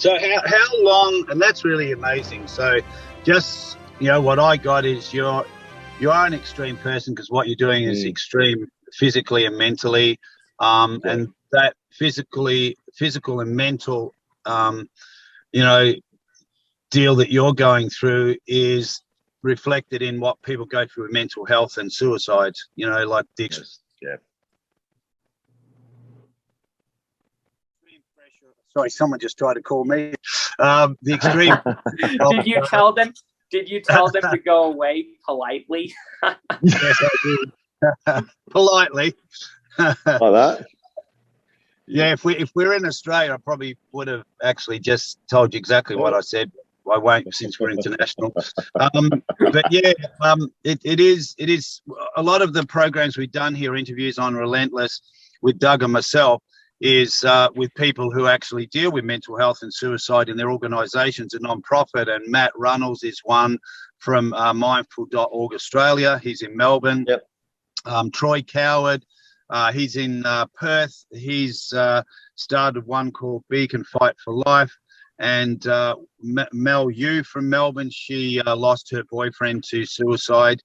So how, how long? And that's really amazing. So just you know what I got is you're you are an extreme person because what you're doing is Mm. extreme physically and mentally, um, Yeah. and that physically physical and mental, um, you know, deal that you're going through is reflected in what people go through with mental health and suicides. You know, like the Yes. Yeah. extreme pressure. Sorry, someone just tried to call me. Um, the extreme. did you tell them? Did you tell them to go away politely? yes, I did. Politely. Like that. Yeah, if we if we're in Australia, I probably would have actually just told you exactly what I said. I won't since we're international. Um, but yeah, um, it, it is it is a lot of the programs we've done here, interviews on Relentless with Doug and myself, is uh, with people who actually deal with mental health and suicide in their organisations, a non-profit. And Matt Runnels is one from uh, Mindful.org Australia. He's in Melbourne. Yep. Um, Troy Coward. Uh, he's in uh, Perth. He's uh, started one called Beacon Fight for Life. And uh, Mel Yu from Melbourne, she uh, lost her boyfriend to suicide.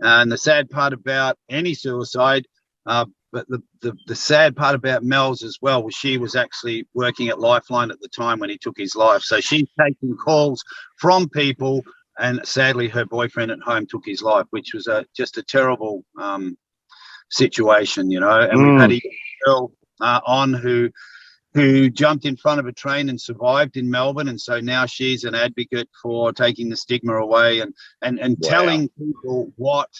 And the sad part about any suicide, uh, but the, the, the sad part about Mel's as well was she was actually working at Lifeline at the time when he took his life. So she's taking calls from people, and sadly, her boyfriend at home took his life, which was a, just a terrible um, situation, you know. And we've had a girl uh, on who who jumped in front of a train and survived in Melbourne, and so now she's an advocate for taking the stigma away and and and Wow. telling people what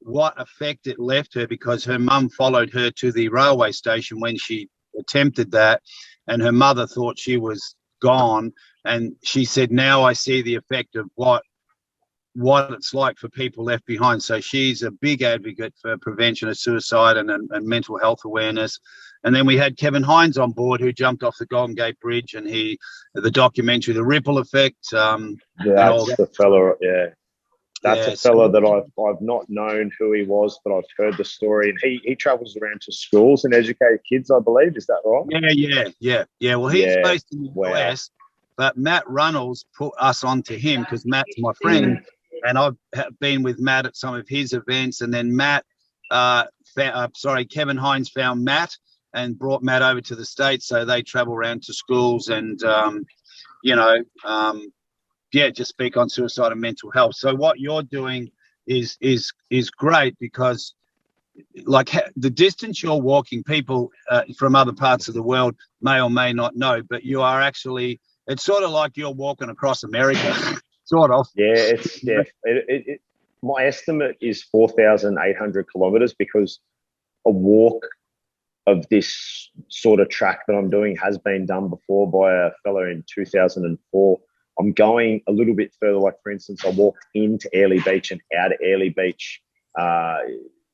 what effect it left her because her mum followed her to the railway station when she attempted that, and her mother thought she was gone, and she said, "Now I see the effect of what." what it's like for people left behind. So she's a big advocate for prevention of suicide and, and, and mental health awareness. And then we had Kevin Hines on board who jumped off the Golden Gate Bridge and he, the documentary, The Ripple Effect. Um, Yeah, that's the fella. Yeah, that's Yeah, a fella that I've I've not known who he was, but I've heard the story, and he he travels around to schools and educate kids. I believe is that right? yeah, yeah, yeah, yeah. Well, he's Yeah, based in the wow. US, but Matt Runnels put us onto him because Matt's my friend. And I've been with Matt at some of his events. And then Matt, uh, fa- uh, sorry, Kevin Hines found Matt and brought Matt over to the States. So they travel around to schools and, um, you know, um, yeah, just speak on suicide and mental health. So what you're doing is is is great because like the distance you're walking, people uh, from other parts of the world may or may not know, but you are actually. It's sort of like you're walking across America, sort of. Yeah, it's yeah. It, it, it, my estimate is four thousand eight hundred kilometers because a walk of this sort of track that I'm doing has been done before by a fellow in 2004. I'm going a little bit further. Like for instance, I walked into Airlie Beach and out of Airlie Beach, uh,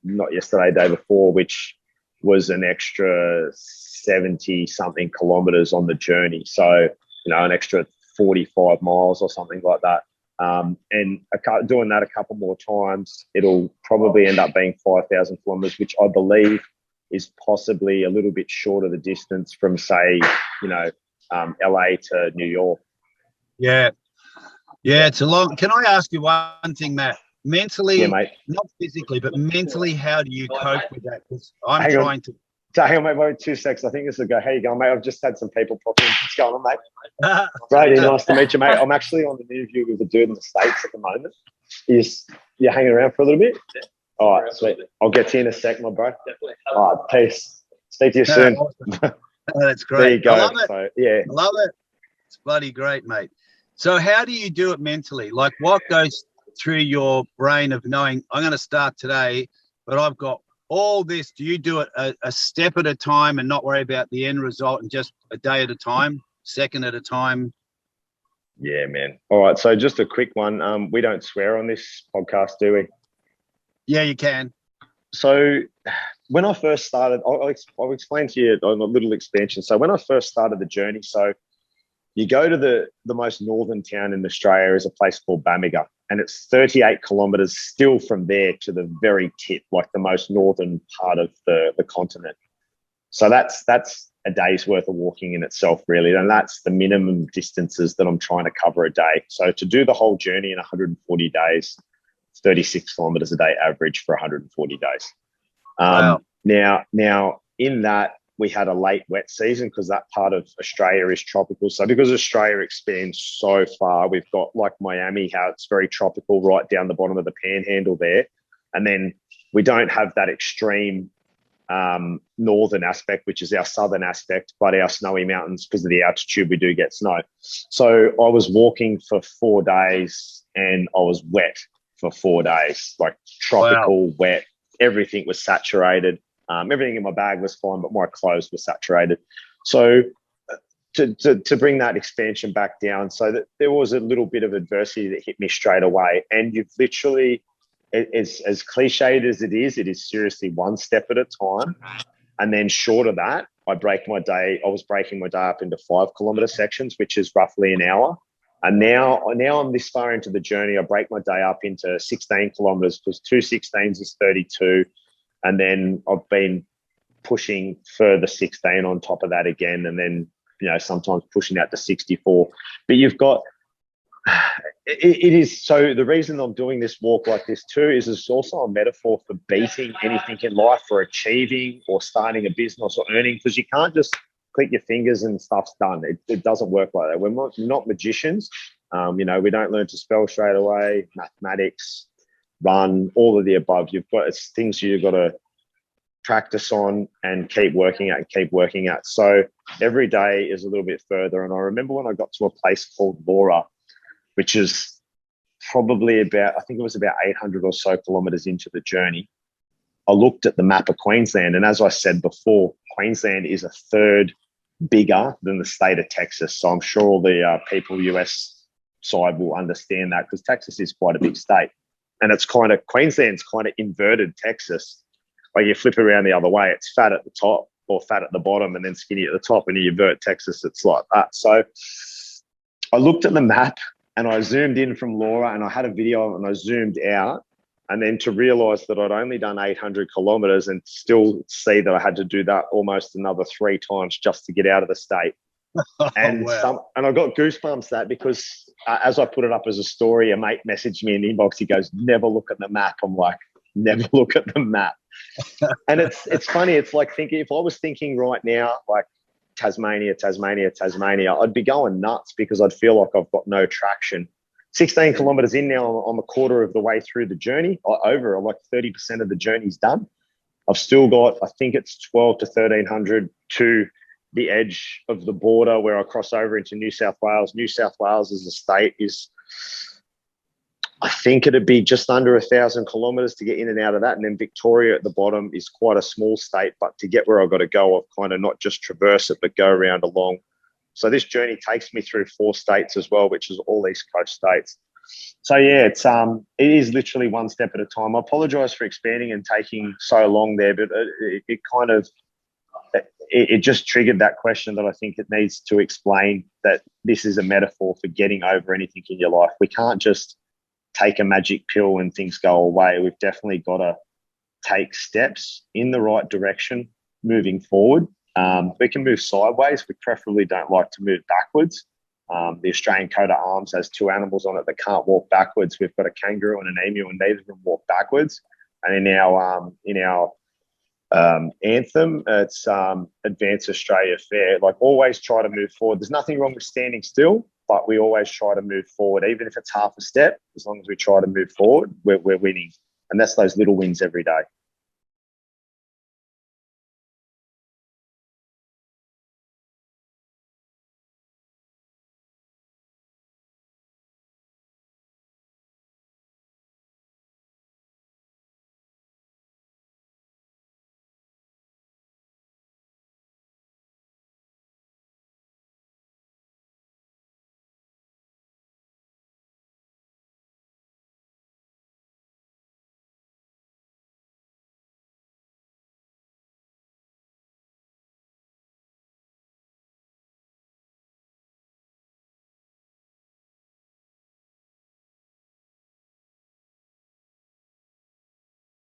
not yesterday, day before, which was an extra 70 something kilometers on the journey. So you know, an extra 45 miles or something like that. Um, and a, doing that a couple more times, it'll probably end up being 5,000 kilometers, which I believe is possibly a little bit shorter the distance from, say, you know, um, LA to New York. Yeah. Yeah, it's a long. Can I ask you one thing, Matt? Mentally, Yeah, mate. not physically, but mentally, how do you cope with that? Because I'm Hang on. trying to. Hang on, mate, wait two seconds. I think this will go. How you going, mate? I've just had some people pop in. What's going on, mate? Brady, nice to meet you, mate. I'm actually on an interview with a dude in the States at the moment. Is you hanging around for a little bit? Yeah. All right, sweet. I'll get to you in a sec, my bro. Definitely. All right, peace. Speak to you soon. Oh, that's great. There you go. I love it. So, yeah, I love it. It's bloody great, mate. So, how do you do it mentally? Like, what goes through your brain of knowing I'm going to start today, but I've got all this? Do you do it a, a step at a time and not worry about the end result and just a day at a time, second at a time? yeah, man. All right, so just a quick one. Um, we don't swear on this podcast, do we? Yeah, you can. So when I first started, I'll, I'll, explain to you a little expansion. So when I first started the journey, so you go to the the most northern town in Australia is a place called Bamaga, and it's 38 kilometers still from there to the very tip, like the most northern part of the the continent. So that's that's a day's worth of walking in itself, really, and that's the minimum distances that I'm trying to cover a day. So to do the whole journey in 140 days, 36 kilometers a day average for 140 days. Um, wow. Now, now in that we had a late wet season because that part of Australia is tropical. So because Australia expands so far, we've got like Miami, how it's very tropical right down the bottom of the panhandle there. And then we don't have that extreme um, northern aspect, which is our southern aspect, but our snowy mountains, because of the altitude, we do get snow. So I was walking for four days and I was wet for four days, like tropical wow. wet. Everything was saturated. Um, everything in my bag was fine, but my clothes were saturated. So uh, to, to, to, bring that expansion back down, so that there was a little bit of adversity that hit me straight away. And you've literally, as, as cliched as it is, it is seriously one step at a time. And then short of that, I break my day. I was breaking my day up into five kilometer sections, which is roughly an hour. And now, now I'm this far into the journey. I break my day up into 16 kilometers because two 16s is 32 and then I've been pushing further 16 on top of that again, and then you know sometimes pushing out to 64. But you've got it, it is so the reason I'm doing this walk like this too is it's also a metaphor for beating anything in life, for achieving or starting a business or earning, because you can't just click your fingers and stuff's done. It, it doesn't work like that. We're not, magicians. Um, you know, we don't learn to spell straight away, mathematics, run, all of the above. You've got it's things you've got to practice on and keep working at and keep working at. So every day is a little bit further. And I remember when I got to a place called Laura, which is probably about, I think it was about 800 or so kilometers into the journey. I looked at the map of Queensland. And as I said before, Queensland is a third bigger than the state of Texas. So I'm sure all the uh, people US side will understand that because Texas is quite a big state and it's kind of Queensland's kind of inverted Texas. Like you flip around the other way, it's fat at the top or fat at the bottom and then skinny at the top. And you invert Texas, it's like that. So I looked at the map and I zoomed in from Laura and I had a video and I zoomed out. And then to realize that I'd only done 800 kilometers and still see that I had to do that almost another three times just to get out of the state. Oh, and wow. some, and I got goosebumps that because uh, as I put it up as a story, a mate messaged me in the inbox. He goes, "Never look at the map." I'm like, "Never look at the map." and it's it's funny. It's like thinking if I was thinking right now, like Tasmania, Tasmania, Tasmania, I'd be going nuts because I'd feel like I've got no traction. 16 kilometers in now, I'm a quarter of the way through the journey. Over, like 30% of the journey's done. I've still got, I think it's 12 to 1300 to the edge of the border where I cross over into New South Wales. New South Wales as a state is, I think it'd be just under a thousand kilometres to get in and out of that. And then Victoria at the bottom is quite a small state, but to get where I've got to go, I've kind of not just traverse it, but go around along. So this journey takes me through four states as well, which is all East Coast states. So yeah, it's um, it is literally one step at a time. I apologise for expanding and taking so long there, but it, it kind of it, it, just triggered that question that I think it needs to explain that this is a metaphor for getting over anything in your life. We can't just take a magic pill and things go away. We've definitely got to take steps in the right direction moving forward. Um, we can move sideways. We preferably don't like to move backwards. Um, the Australian coat of arms has two animals on it that can't walk backwards. We've got a kangaroo and an emu, and neither of them walk backwards. And in our um, in our um, anthem. It's um, Advance Australia Fair. Like always try to move forward. There's nothing wrong with standing still, but we always try to move forward, even if it's half a step. As long as we try to move forward, we're, we're winning. And that's those little wins every day.